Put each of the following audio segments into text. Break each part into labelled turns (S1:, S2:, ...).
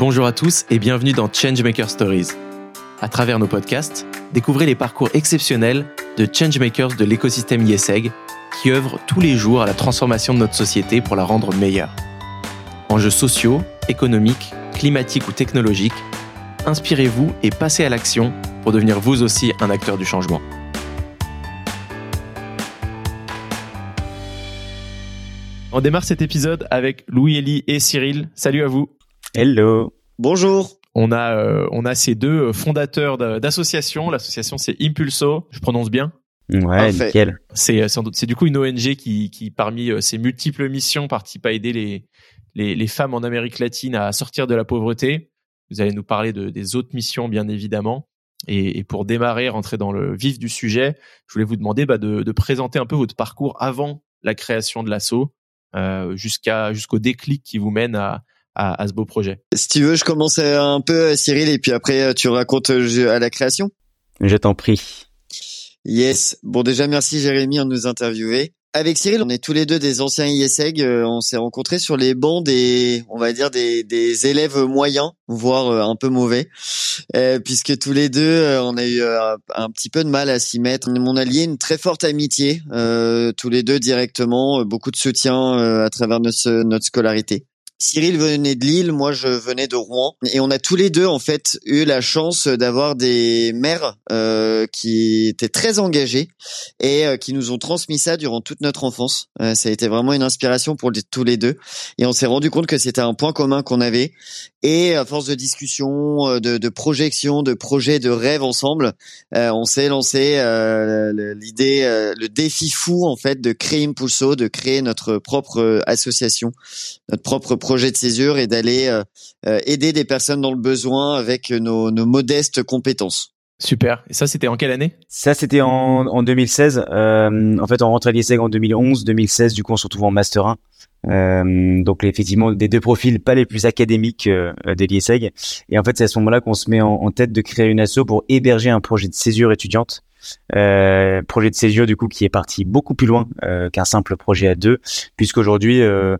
S1: Bonjour à tous et bienvenue dans Changemaker Stories. À travers nos podcasts, découvrez les parcours exceptionnels de changemakers de l'écosystème ISEG qui œuvrent tous les jours à la transformation de notre société pour la rendre meilleure. Enjeux sociaux, économiques, climatiques ou technologiques, inspirez-vous et passez à l'action pour devenir vous aussi un acteur du changement. On démarre cet épisode avec Louis-Élie et Cyril. Salut à vous.
S2: Hello.
S3: Bonjour.
S1: On a, euh, on a ces deux fondateurs d'associations. L'association, c'est Impulso. Je prononce bien?
S2: Ouais,
S3: Parfait.
S2: nickel.
S1: C'est, c'est, c'est du coup une ONG qui, qui, parmi euh, ses multiples missions, participe à aider les, les, les femmes en Amérique latine à sortir de la pauvreté. Vous allez nous parler de, des autres missions, bien évidemment. Et, et pour démarrer, rentrer dans le vif du sujet, je voulais vous demander bah, de, de présenter un peu votre parcours avant la création de l'asso, euh, jusqu'à jusqu'au déclic qui vous mène à, à, à ce beau projet.
S3: Si tu veux, je commence un peu, Cyril, et puis après, tu racontes à la création.
S2: Je t'en prie.
S3: Yes. Bon, déjà, merci Jérémy de nous interviewer. Avec Cyril, on est tous les deux des anciens ISEG. euh, on s'est rencontrés sur les bancs des, on va dire des, des élèves moyens, voire euh, un peu mauvais, Euh, puisque tous les deux, on a eu un petit peu de mal à s'y mettre. On a lié une très forte amitié, euh, tous les deux directement, beaucoup de soutien euh, à travers notre, notre scolarité. Cyril venait de Lille, moi je venais de Rouen, et on a tous les deux en fait eu la chance d'avoir des mères euh, qui étaient très engagées et euh, qui nous ont transmis ça durant toute notre enfance. Euh, ça a été vraiment une inspiration pour tous les deux, et on s'est rendu compte que c'était un point commun qu'on avait. Et à force de discussions, euh, de, de projections, de projets, de rêves ensemble, on s'est lancé l'idée, le défi fou en fait de créer Impulso, de créer notre propre association, notre propre projet de césure et d'aller euh, euh, aider des personnes dans le besoin avec nos, nos modestes compétences.
S1: Super. Et ça, c'était en quelle année?
S2: Ça, c'était en, en 2016. Euh, en fait, on rentre à l'ISEG en 2011. 2016, du coup, on se retrouve en Master 1. Euh, donc, effectivement, des deux profils pas les plus académiques euh, de l'ISEG. Et en fait, c'est à ce moment-là qu'on se met en, en tête de créer une asso pour héberger un projet de césure étudiante. Euh, projet de césure, du coup, qui est parti beaucoup plus loin euh, qu'un simple projet à deux, puisqu'aujourd'hui, euh,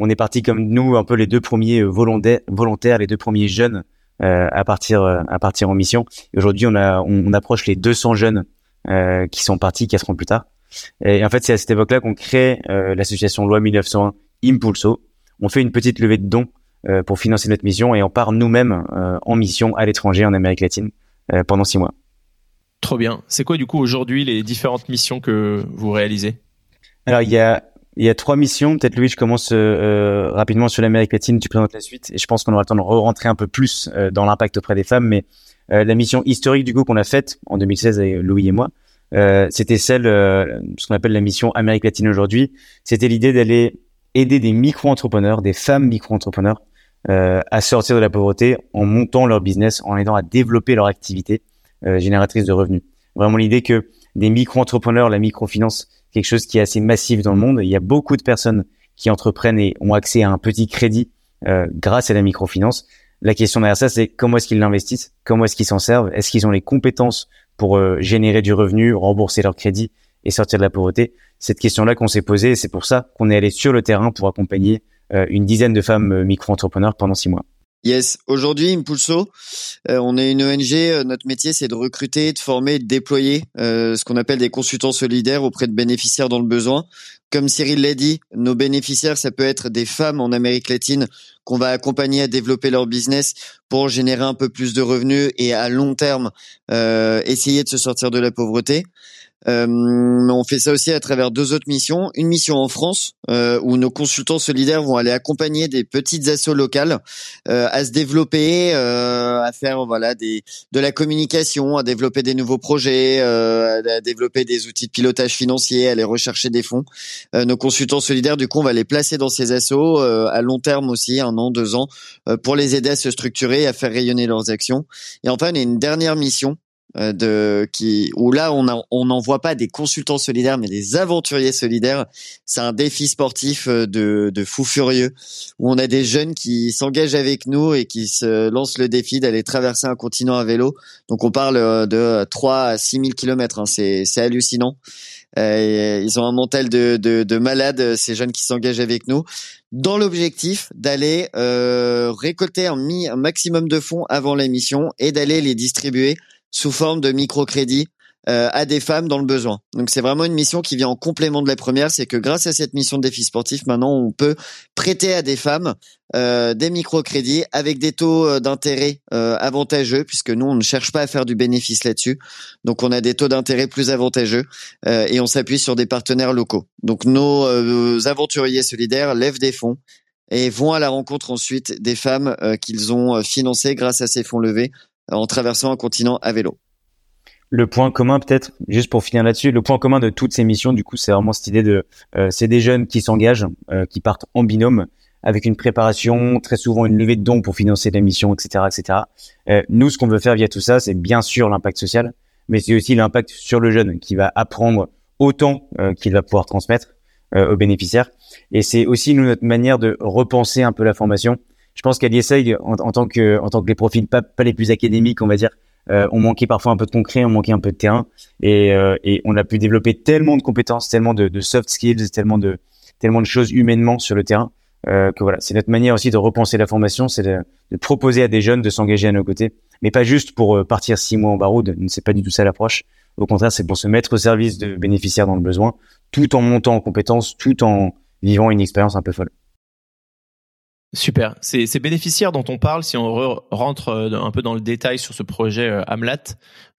S2: on est parti comme nous, un peu les deux premiers euh, volontaires, les deux premiers jeunes euh, à partir euh, à partir en mission. Aujourd'hui, on a on, on approche les 200 jeunes euh, qui sont partis quatre ans plus tard. Et en fait, c'est à cette époque-là qu'on crée euh, l'association Loi 1901 Impulso. On fait une petite levée de dons euh, pour financer notre mission et on part nous-mêmes euh, en mission à l'étranger en Amérique latine euh, pendant six mois.
S1: Trop bien. C'est quoi du coup aujourd'hui les différentes missions que vous réalisez?
S2: Alors il y a il y a trois missions. Peut-être Louis, je commence euh, rapidement sur l'Amérique latine. Tu présentes la suite et je pense qu'on aura le temps de re-rentrer un peu plus euh, dans l'impact auprès des femmes. Mais euh, la mission historique du coup qu'on a faite en 2016 avec Louis et moi, euh, c'était celle, euh, ce qu'on appelle la mission Amérique latine aujourd'hui. C'était l'idée d'aller aider des micro-entrepreneurs, des femmes micro-entrepreneurs, euh, à sortir de la pauvreté en montant leur business, en aidant à développer leur activité euh, génératrice de revenus. Vraiment l'idée que des micro-entrepreneurs, la microfinance, quelque chose qui est assez massif dans le monde. Il y a beaucoup de personnes qui entreprennent et ont accès à un petit crédit euh, grâce à la microfinance. La question derrière ça, c'est comment est-ce qu'ils l'investissent, comment est-ce qu'ils s'en servent, est-ce qu'ils ont les compétences pour euh, générer du revenu, rembourser leur crédit et sortir de la pauvreté? Cette question-là qu'on s'est posée, c'est pour ça qu'on est allé sur le terrain pour accompagner euh, une dizaine de femmes micro-entrepreneurs pendant six mois.
S3: Yes, aujourd'hui Impulso, euh, on est une ONG. euh, notre métier, c'est de recruter, de former, de déployer euh, ce qu'on appelle des consultants solidaires auprès de bénéficiaires dans le besoin. Comme Cyril l'a dit, nos bénéficiaires, ça peut être des femmes en Amérique latine qu'on va accompagner à développer leur business pour générer un peu plus de revenus et à long terme euh, essayer de se sortir de la pauvreté. Euh, on fait ça aussi à travers deux autres missions. Une mission en France euh, où nos consultants solidaires vont aller accompagner des petites assos locales euh, à se développer, euh, à faire voilà des de la communication, à développer des nouveaux projets, euh, à développer des outils de pilotage financier, à aller rechercher des fonds. Euh, nos consultants solidaires, du coup, on va les placer dans ces assos à long terme aussi, un an, deux ans, pour les aider à se structurer, à faire rayonner leurs actions. Et enfin, a une dernière mission de qui où là on on n'envoie pas des consultants solidaires mais des aventuriers solidaires. C'est un défi sportif euh, de de fou furieux où on a des jeunes qui s'engagent avec nous et qui se lancent le défi d'aller traverser un continent à vélo. Donc on parle euh, de 3 à 6 000 kilomètres. Hein. C'est c'est hallucinant. Euh, ils ont un mental de, de, de malade, ces jeunes qui s'engagent avec nous, dans l'objectif d'aller euh, récolter un, un maximum de fonds avant l'émission et d'aller les distribuer sous forme de microcrédit euh, à des femmes dans le besoin. Donc c'est vraiment une mission qui vient en complément de la première, c'est que grâce à cette mission de défi sportif, maintenant on peut prêter à des femmes euh, des microcrédits avec des taux euh, d'intérêt avantageux, puisque nous on ne cherche pas à faire du bénéfice là-dessus. Donc on a des taux d'intérêt plus avantageux et on s'appuie sur des partenaires locaux. Donc nos aventuriers solidaires lèvent des fonds et vont à la rencontre ensuite des femmes qu'ils ont financées grâce à ces fonds levés en traversant un continent à vélo
S2: le point commun peut-être, juste pour finir là-dessus, le point commun de toutes ces missions, du coup, c'est vraiment cette idée de, euh, c'est des jeunes qui s'engagent, euh, qui partent en binôme, avec une préparation, très souvent une levée de dons pour financer la mission, etc., etc. Euh, nous, ce qu'on veut faire via tout ça, c'est bien sûr l'impact social, mais c'est aussi l'impact sur le jeune qui va apprendre autant qu'il va pouvoir transmettre aux bénéficiaires. Et c'est aussi notre manière de repenser un peu la formation. Je pense qu'à l'ISEG, en, en, tant que en tant que les profils pas, pas les plus académiques, on va dire, euh, on manquait parfois un peu de concret, on manquait un peu de terrain, et, euh, et on a pu développer tellement de compétences, tellement de, de, soft skills, tellement de tellement de choses humainement sur le terrain euh, que voilà, c'est notre manière aussi de repenser la formation, c'est de, de, proposer à des jeunes de s'engager à nos côtés, mais pas juste pour euh, partir six mois en baroude, c'est pas du tout ça l'approche. Au contraire, c'est pour se mettre au service de bénéficiaires dans le besoin, tout en montant en compétences, tout en vivant une expérience un peu folle.
S1: Super. Ces, ces, bénéficiaires dont on parle, si on rentre euh, un peu dans le détail sur ce projet euh, Amlat,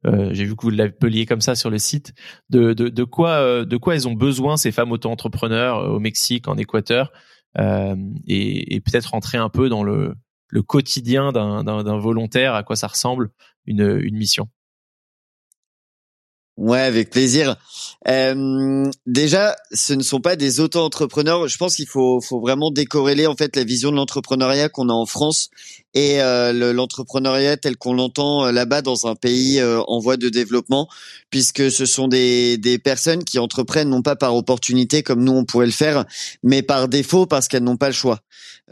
S1: euh, j'ai vu que vous l'appeliez comme ça sur le site, de, quoi euh, de quoi elles ont besoin ces femmes auto-entrepreneurs au Mexique, en Équateur, et, peut-être rentrer un peu dans le, quotidien d'un volontaire, à quoi ça ressemble une mission?
S3: Ouais, avec plaisir. Déjà, ce ne sont pas des auto-entrepreneurs. Je pense qu'il faut, faut vraiment décorréler en fait la vision de l'entrepreneuriat qu'on a en France et euh, l'entrepreneuriat tel qu'on l'entend euh, là-bas dans un pays euh, en voie de développement, puisque ce sont des, des personnes qui entreprennent non pas par opportunité comme nous on pourrait le faire, mais par défaut parce qu'elles n'ont pas le choix.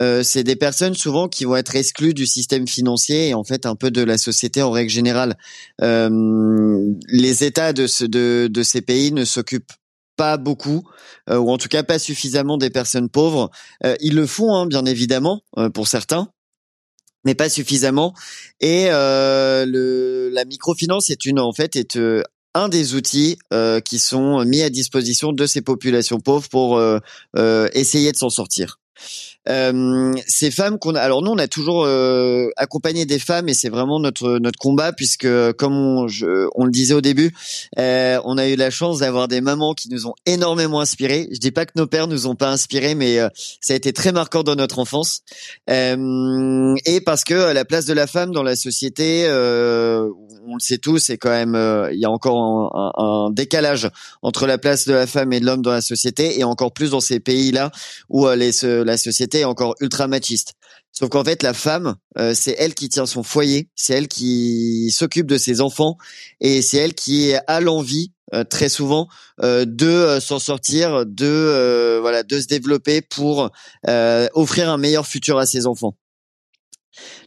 S3: Euh, c'est des personnes souvent qui vont être exclues du système financier et en fait un peu de la société en règle générale. Euh, les États de, ce, de, de ces pays ne s'occupent pas beaucoup, euh, ou en tout cas pas suffisamment des personnes pauvres. Euh, ils le font, hein, bien évidemment, euh, pour certains, mais pas suffisamment. Et le, la microfinance est une, en fait, est un des outils qui sont mis à disposition de ces populations pauvres pour essayer de s'en sortir. Euh, ces femmes qu'on a, alors nous on a toujours euh, accompagné des femmes et c'est vraiment notre notre combat puisque comme on, on le disait au début, euh, on a eu la chance d'avoir des mamans qui nous ont énormément inspirés. Je dis pas que nos pères nous ont pas inspirés, mais euh, ça a été très marquant dans notre enfance euh, et parce que la place de la femme dans la société, on le sait tous, c'est quand même il y a encore un, un, décalage entre la place de la femme et de l'homme dans la société et encore plus dans ces pays-là où les, la société encore ultra machiste. Sauf qu'en fait, la femme, euh, c'est elle qui tient son foyer, c'est elle qui s'occupe de ses enfants et c'est elle qui a l'envie euh, très souvent euh, de s'en sortir, de voilà, de se développer pour offrir un meilleur futur à ses enfants.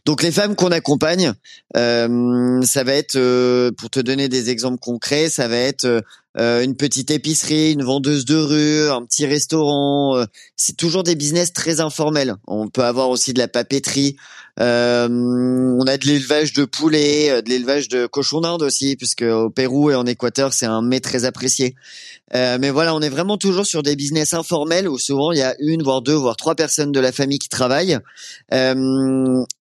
S3: Donc les femmes qu'on accompagne, euh, ça va être, euh, pour te donner des exemples concrets, ça va être euh, une petite épicerie, une vendeuse de rue, un petit restaurant. c'est toujours des business très informels. On peut avoir aussi de la papeterie. on a de l'élevage de poulets, de l'élevage de cochons d'Inde aussi, puisque au Pérou et en Équateur, c'est un mets très apprécié. mais voilà, on est vraiment toujours sur des business informels où souvent il y a une, voire deux, voire trois personnes de la famille qui travaillent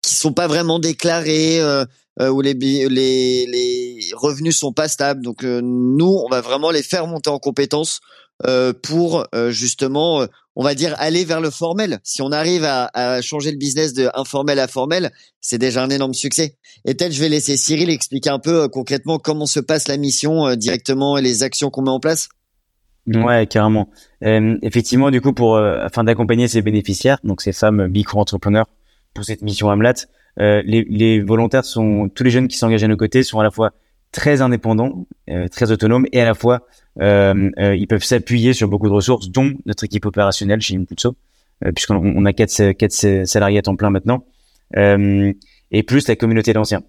S3: qui sont pas vraiment déclarés euh, euh, où les, les les revenus sont pas stables. Donc euh, nous, on va vraiment les faire monter en compétences euh, pour justement, on va dire, aller vers le formel. Si on arrive à, à changer le business de informel à formel, c'est déjà un énorme succès. Et peut-être je vais laisser Cyril expliquer un peu concrètement comment se passe la mission directement et les actions qu'on met en place.
S2: Ouais, carrément. effectivement, du coup, pour afin d'accompagner ces bénéficiaires, donc ces femmes micro-entrepreneurs pour cette mission AMLAT. Euh, les, les, volontaires sont tous les jeunes qui s'engagent à nos côtés sont à la fois très indépendants, très autonomes et à la fois ils peuvent s'appuyer sur beaucoup de ressources, dont notre équipe opérationnelle chez Impulso, puisqu'on on a quatre, quatre salariés à temps plein maintenant, et plus la communauté d'anciens.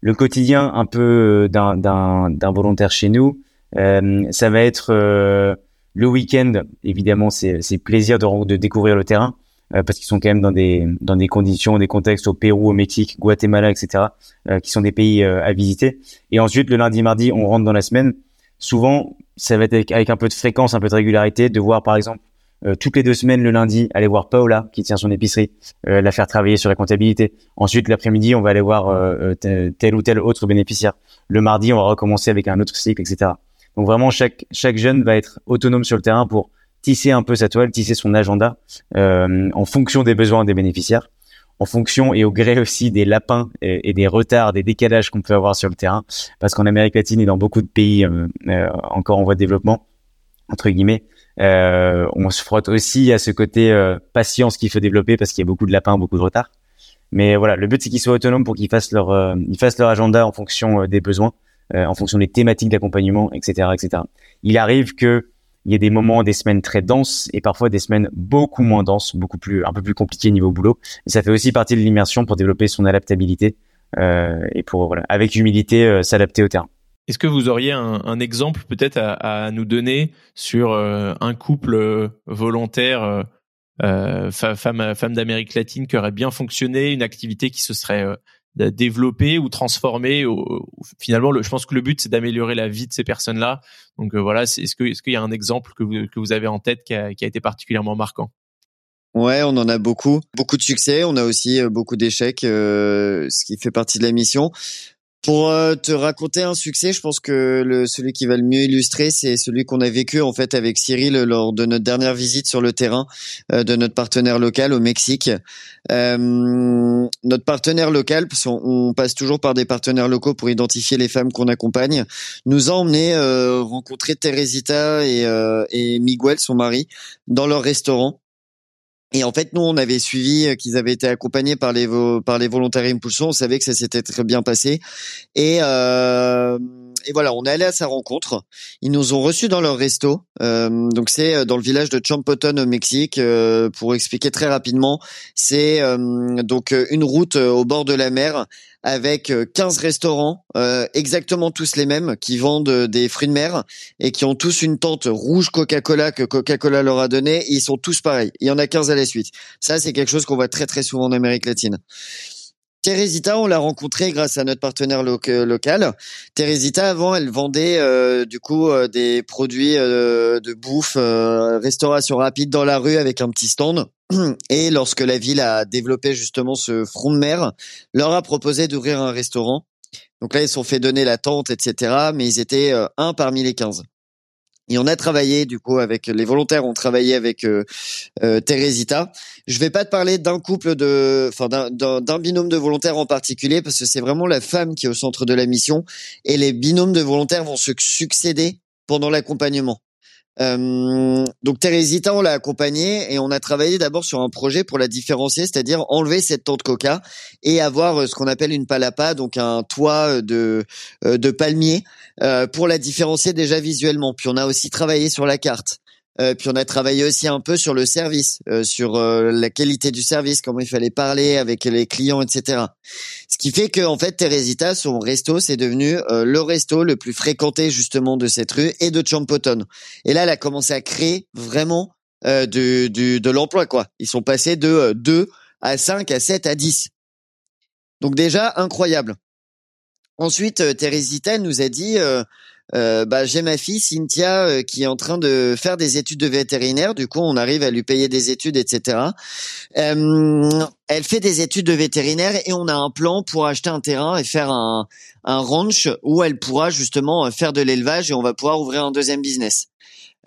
S2: Le quotidien un peu d'un volontaire chez nous, ça va être le week-end, évidemment, c'est plaisir de, de découvrir le terrain euh, parce qu'ils sont quand même dans des dans des conditions, des contextes au Pérou, au Mexique, Guatemala, etc., euh, qui sont des pays euh, à visiter. Et ensuite, le lundi, mardi, on rentre dans la semaine. Souvent, ça va être avec, un peu de fréquence, un peu de régularité, de voir par exemple toutes les deux semaines le lundi aller voir Paola qui tient son épicerie, la faire travailler sur la comptabilité. Ensuite, l'après-midi, on va aller voir tel ou tel autre bénéficiaire. Le mardi, on va recommencer avec un autre cycle, etc. Donc vraiment, chaque, chaque jeune va être autonome sur le terrain pour tisser un peu sa toile, tisser son agenda euh, en fonction des besoins des bénéficiaires, en fonction et au gré aussi des lapins et, des retards, des décalages qu'on peut avoir sur le terrain, parce qu'en Amérique latine et dans beaucoup de pays euh, euh, encore en voie de développement, entre guillemets, on se frotte aussi à ce côté patience qu'il faut développer parce qu'il y a beaucoup de lapins, beaucoup de retards. Mais voilà, le but c'est qu'ils soient autonomes pour qu'ils fassent leur, ils fassent leur agenda en fonction des besoins. Euh, en fonction des thématiques d'accompagnement, etc., etc. Il arrive que il y ait des moments, des semaines très denses et parfois des semaines beaucoup moins denses, beaucoup plus, un peu plus compliquées niveau boulot. Ça fait aussi partie de l'immersion pour développer son adaptabilité euh, et pour voilà, avec humilité euh, s'adapter au terrain.
S1: Est-ce que vous auriez un, exemple peut-être à, nous donner sur euh, un couple volontaire femme femme d'Amérique latine qui aurait bien fonctionné, une activité qui se serait développer ou transformer. finalement, le, je pense que le but c'est d'améliorer la vie de ces personnes-là. Donc euh, voilà, est-ce que est-ce qu'il y a un exemple que vous, que vous avez en tête qui a, qui a été particulièrement marquant?
S3: Ouais, on en a beaucoup, beaucoup de succès. On a aussi euh, beaucoup d'échecs, euh, ce qui fait partie de la mission. Pour euh, te raconter un succès, je pense que celui qui va le mieux illustrer, c'est celui qu'on a vécu en fait avec Cyril lors de notre dernière visite sur le terrain euh, de notre partenaire local au Mexique. Euh, notre partenaire local, parce qu'on passe toujours par des partenaires locaux pour identifier les femmes qu'on accompagne, nous a emmené rencontrer Teresita et, et Miguel, son mari, dans leur restaurant. Et en fait, nous, on avait suivi euh, qu'ils avaient été accompagnés par les par les volontaires Impulsion. On savait que ça s'était très bien passé. Et euh, et voilà, on est allé à sa rencontre. Ils nous ont reçus dans leur resto. Euh, donc c'est euh, dans le village de Champoton au Mexique. Euh, pour expliquer très rapidement, c'est donc une route au bord de la mer avec 15 restaurants, exactement tous les mêmes, qui vendent des fruits de mer et qui ont tous une tente rouge Coca-Cola que Coca-Cola leur a donné. ils sont tous pareils. Il y en a 15 à la suite. Ça, c'est quelque chose qu'on voit très très souvent en Amérique latine. Teresita, on l'a rencontrée grâce à notre partenaire local. Teresita, avant, elle vendait euh, du coup euh, des produits euh, de bouffe, restauration rapide dans la rue avec un petit stand. Et lorsque la ville a développé justement ce front de mer, leur a proposé d'ouvrir un restaurant. Donc là, ils se sont fait donner la tente, etc. Mais ils étaient un parmi les 15. Et on a travaillé du coup avec les volontaires, ont travaillé avec euh, euh, Teresita. Je vais pas te parler d'un couple de, enfin d'un binôme de volontaires en particulier parce que c'est vraiment la femme qui est au centre de la mission et les binômes de volontaires vont se succéder pendant l'accompagnement. Euh, donc Teresita, on l'a accompagnée et on a travaillé d'abord sur un projet pour la différencier, c'est-à-dire enlever cette tente coca et avoir euh, ce qu'on appelle une palapa, donc un toit de de palmier pour la différencier déjà visuellement. Puis on a aussi travaillé sur la carte. Euh, puis on a travaillé aussi un peu sur le service, euh, sur euh, la qualité du service, comment il fallait parler avec les clients, etc. Ce qui fait que en fait, Teresita, son resto, c'est devenu le resto le plus fréquenté justement de cette rue et de Champoton. Et là, elle a commencé à créer vraiment du, du, de l'emploi, quoi. Ils sont passés de 2 à 5 à 7 à 10. Donc déjà, incroyable. Ensuite, Teresita nous a dit euh, bah, j'ai ma fille Cynthia euh, qui est en train de faire des études de vétérinaire. Du coup, on arrive à lui payer des études, etc. Euh, elle fait des études de vétérinaire et on a un plan pour acheter un terrain et faire un, un ranch où elle pourra justement faire de l'élevage et on va pouvoir ouvrir un deuxième business.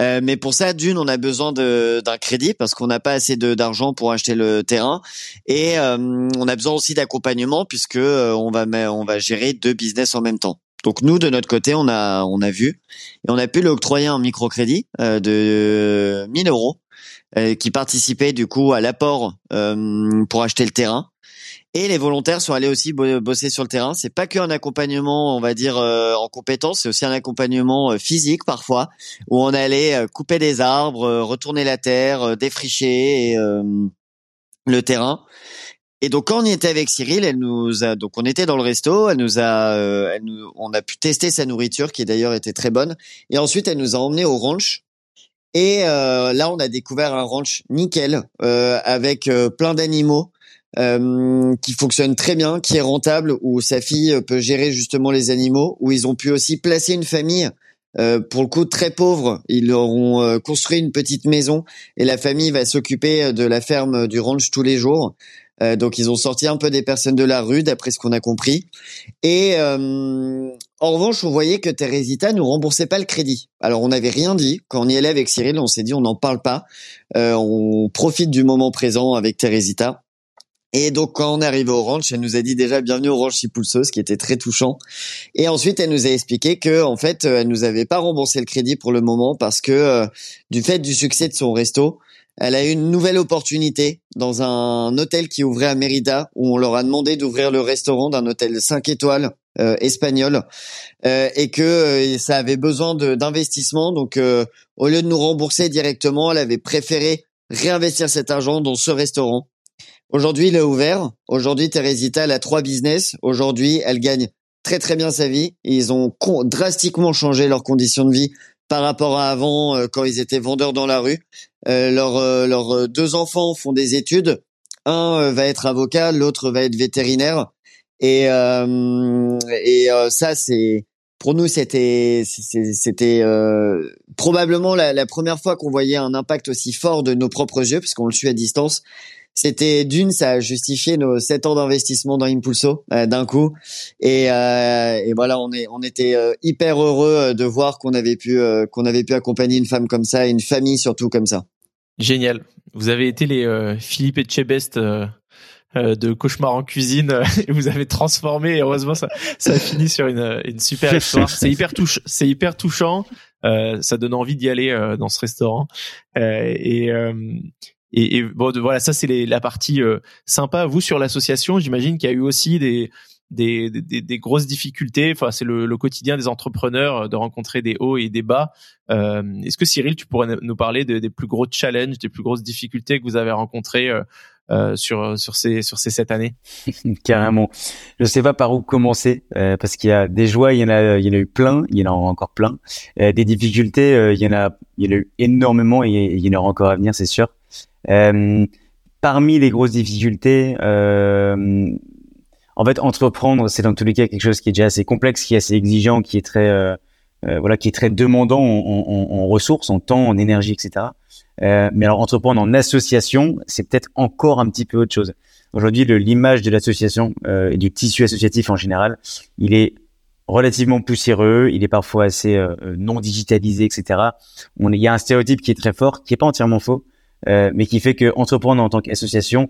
S3: Euh, mais pour ça, d'une, on a besoin d'un crédit parce qu'on n'a pas assez d'argent pour acheter le terrain, et on a besoin aussi d'accompagnement puisque on va on va gérer deux business en même temps. Donc nous de notre côté, on a on a vu et on a pu lui octroyer un microcrédit euh, de 1000 euros euh, qui participait du coup à l'apport euh, pour acheter le terrain. Et les volontaires sont allés aussi bosser sur le terrain. C'est pas qu'un accompagnement, on va dire, euh, en compétence, c'est aussi un accompagnement physique parfois, où on allait couper des arbres, retourner la terre, défricher le terrain. Et donc quand on y était avec Cyril, elle nous a donc on était dans le resto, elle nous a elle nous, on a pu tester sa nourriture qui d'ailleurs était très bonne et ensuite elle nous a emmenés au ranch. Et là on a découvert un ranch nickel avec plein d'animaux euh, qui fonctionne très bien, qui est rentable, où sa fille peut gérer justement les animaux, où ils ont pu aussi placer une famille. Euh, pour le coup très pauvre, ils auront euh, construit une petite maison et la famille va s'occuper de la ferme du ranch tous les jours. Euh, donc ils ont sorti un peu des personnes de la rue, d'après ce qu'on a compris. Et en revanche, on voyait que Teresita nous remboursait pas le crédit. Alors on n'avait rien dit quand on y allait avec Cyril, on s'est dit on n'en parle pas, on profite du moment présent avec Teresita. Et donc quand on est arrivé au ranch, elle nous a dit déjà bienvenue au ranch Chipulso, ce qui était très touchant. Et ensuite, elle nous a expliqué que en fait, elle nous avait pas remboursé le crédit pour le moment parce que euh, du fait du succès de son resto, elle a eu une nouvelle opportunité dans un hôtel qui ouvrait à Mérida où on leur a demandé d'ouvrir le restaurant d'un hôtel 5 étoiles euh, espagnol euh, et que ça avait besoin d'investissement. Donc au lieu de nous rembourser directement, elle avait préféré réinvestir cet argent dans ce restaurant Aujourd'hui, il est ouvert. Aujourd'hui, Teresita, elle a trois business. Aujourd'hui, elle gagne très très bien sa vie. Ils ont drastiquement changé leurs conditions de vie par rapport à avant euh, quand ils étaient vendeurs dans la rue. Euh, leurs euh, leurs deux enfants font des études. Un va être avocat, l'autre va être vétérinaire. Et et ça c'est pour nous c'était c'était probablement la, première fois qu'on voyait un impact aussi fort de nos propres yeux puisqu'on le suit à distance c'était d'une, ça a justifié nos sept ans d'investissement dans Impulso euh, d'un coup. Et, euh, et, voilà, on est, on était euh, hyper heureux de voir qu'on avait pu, qu'on avait pu accompagner une femme comme ça, et une famille surtout comme ça.
S1: Génial. Vous avez été les Philippe et Chebest de cauchemar en cuisine et vous avez transformé et heureusement ça ça a fini sur une, une super histoire c'est hyper touche c'est hyper touchant euh, ça donne envie d'y aller dans ce restaurant euh, et et, et bon, voilà, ça c'est la partie euh, sympa. Vous sur l'association, j'imagine qu'il y a eu aussi des des, des, des grosses difficultés. Enfin, c'est le, le, quotidien des entrepreneurs euh, de rencontrer des hauts et des bas. Euh, Est-ce que Cyril, tu pourrais nous parler des plus gros challenges, des plus grosses difficultés que vous avez rencontrées euh, euh sur sur ces sur ces sept années?
S2: Carrément. Je sais pas par où commencer euh, parce qu'il y a des joies, il y en a il y en a eu plein, il y en a encore plein. Euh, des difficultés, il y en a il y en a eu énormément et il y en aura encore à venir, c'est sûr. Euh, parmi les grosses difficultés, euh, en fait, entreprendre, c'est dans tous les cas quelque chose qui est déjà assez complexe, qui est assez exigeant, qui est très euh, voilà, qui est très demandant en, ressources, en temps, en énergie, etc. Euh, mais alors entreprendre en association, c'est peut-être encore un petit peu autre chose. Aujourd'hui, l'image de l'association euh, et du tissu associatif en général, il est relativement poussiéreux, il est parfois assez non digitalisé, etc. Il y a un stéréotype qui est très fort, qui est pas entièrement faux, euh, mais qui fait que entreprendre en tant qu'association,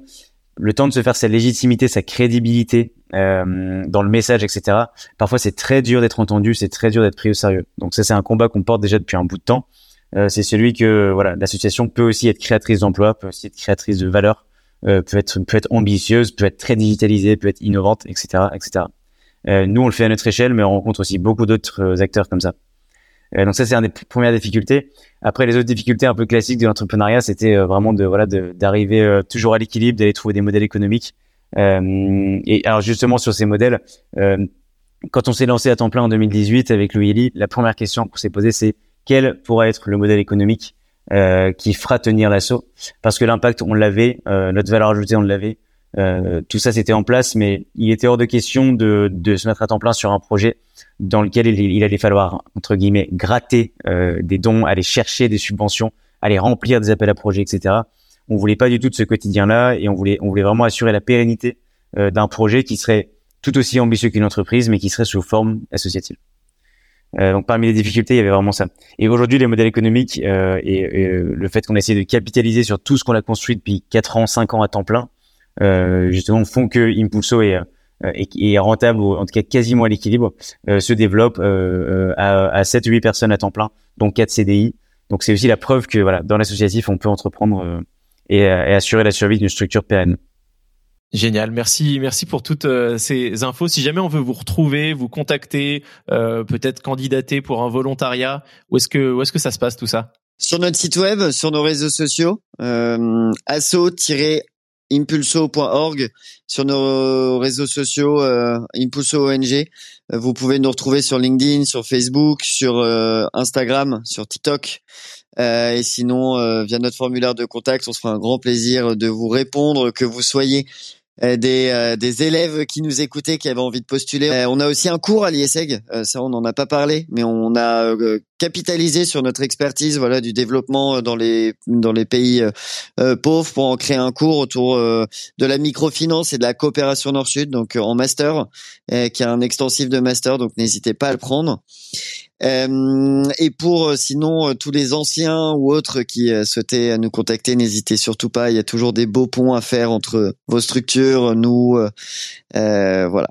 S2: le temps de se faire sa légitimité, sa crédibilité euh, dans le message, etc. Parfois, c'est très dur d'être entendu, c'est très dur d'être pris au sérieux. Donc ça, c'est un combat qu'on porte déjà depuis un bout de temps. Euh, c'est celui que voilà, l'association peut aussi être créatrice d'emplois, peut aussi être créatrice de valeur, euh, peut être peut être ambitieuse, peut être très digitalisée, peut être innovante, etc., etc. Euh, nous, on le fait à notre échelle, mais on rencontre aussi beaucoup d'autres acteurs comme ça. Euh, donc ça, c'est une des premières difficultés. Après, les autres difficultés un peu classiques de l'entrepreneuriat, c'était euh, vraiment de voilà d'arriver euh, toujours à l'équilibre, d'aller trouver des modèles économiques. et alors justement sur ces modèles, quand on s'est lancé à temps plein en 2018 avec Louis la première question qu'on s'est posée, c'est quel pourrait être le modèle économique qui fera tenir l'assaut? Parce que l'impact, on l'avait, notre valeur ajoutée, on l'avait. Euh, tout ça c'était en place, mais il était hors de question de, de, se mettre à temps plein sur un projet dans lequel il, allait falloir entre guillemets gratter euh, des dons, aller chercher des subventions, aller remplir des appels à projets, etc. On voulait pas du tout de ce quotidien-là et on voulait on voulait vraiment assurer la pérennité euh, d'un projet qui serait tout aussi ambitieux qu'une entreprise, mais qui serait sous forme associative. Euh, donc parmi les difficultés, il y avait vraiment ça. Et aujourd'hui, les modèles économiques et, et, le fait qu'on a essayé de capitaliser sur tout ce qu'on a construit depuis 4 ans, 5 ans à temps plein, euh, justement font que Impulso est, euh, est, rentable ou en tout cas quasiment à l'équilibre euh, se développe à, à 7 8 personnes à temps plein, donc 4 CDI. Donc c'est aussi la preuve que voilà, dans l'associatif, on peut entreprendre et, et assurer la survie d'une structure pérenne.
S1: Génial, merci, merci pour toutes euh, ces infos. Si jamais on veut vous retrouver, vous contacter, euh, peut-être candidater pour un volontariat, où est-ce que où est-ce que ça se passe tout ça?
S4: Sur notre site web, sur nos réseaux sociaux, euh, asso-impulso.org, sur nos réseaux sociaux euh, Impulso ONG. Vous pouvez nous retrouver sur LinkedIn, sur Facebook, sur Instagram, sur TikTok. et sinon, via notre formulaire de contact, on se fera un grand plaisir de vous répondre, que vous soyez euh, des, euh, des élèves qui nous écoutaient, qui avaient envie de postuler. Euh, on a aussi un cours à l'ISEG, ça on n'en a pas parlé, mais on a capitalisé sur notre expertise voilà du développement dans les dans les pays pauvres pour en créer un cours autour de la microfinance et de la coopération nord-sud, donc en master, qui a un extensif de master, donc n'hésitez pas à le prendre. Euh, et pour euh, sinon euh, tous les anciens ou autres qui souhaitaient nous contacter, n'hésitez surtout pas. Il y a toujours des beaux ponts à faire entre vos structures, nous, voilà.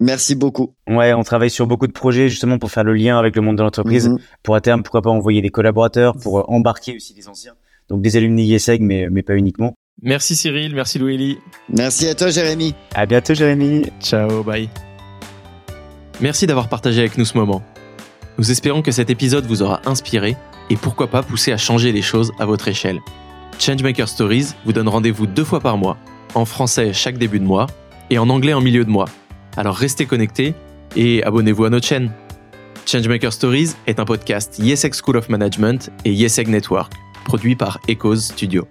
S4: Merci beaucoup.
S2: Ouais, on travaille sur beaucoup de projets justement pour faire le lien avec le monde de l'entreprise. Mhm. Pour à terme, pourquoi pas envoyer des collaborateurs, pour embarquer aussi des anciens. Donc des alumni IESEG, mais, mais pas uniquement.
S1: Merci Cyril, merci Louélie.
S4: Merci à toi Jérémy.
S2: À bientôt Jérémy.
S1: Ciao, bye. Merci d'avoir partagé avec nous ce moment. Nous espérons que cet épisode vous aura inspiré et pourquoi pas poussé à changer les choses à votre échelle. Changemaker Stories vous donne rendez-vous deux fois par mois, en français chaque début de mois et en anglais en milieu de mois. Alors restez connectés et abonnez-vous à notre chaîne. Changemaker Stories est un podcast YesEg School of Management et YesEg Network, produit par Echoes Studio.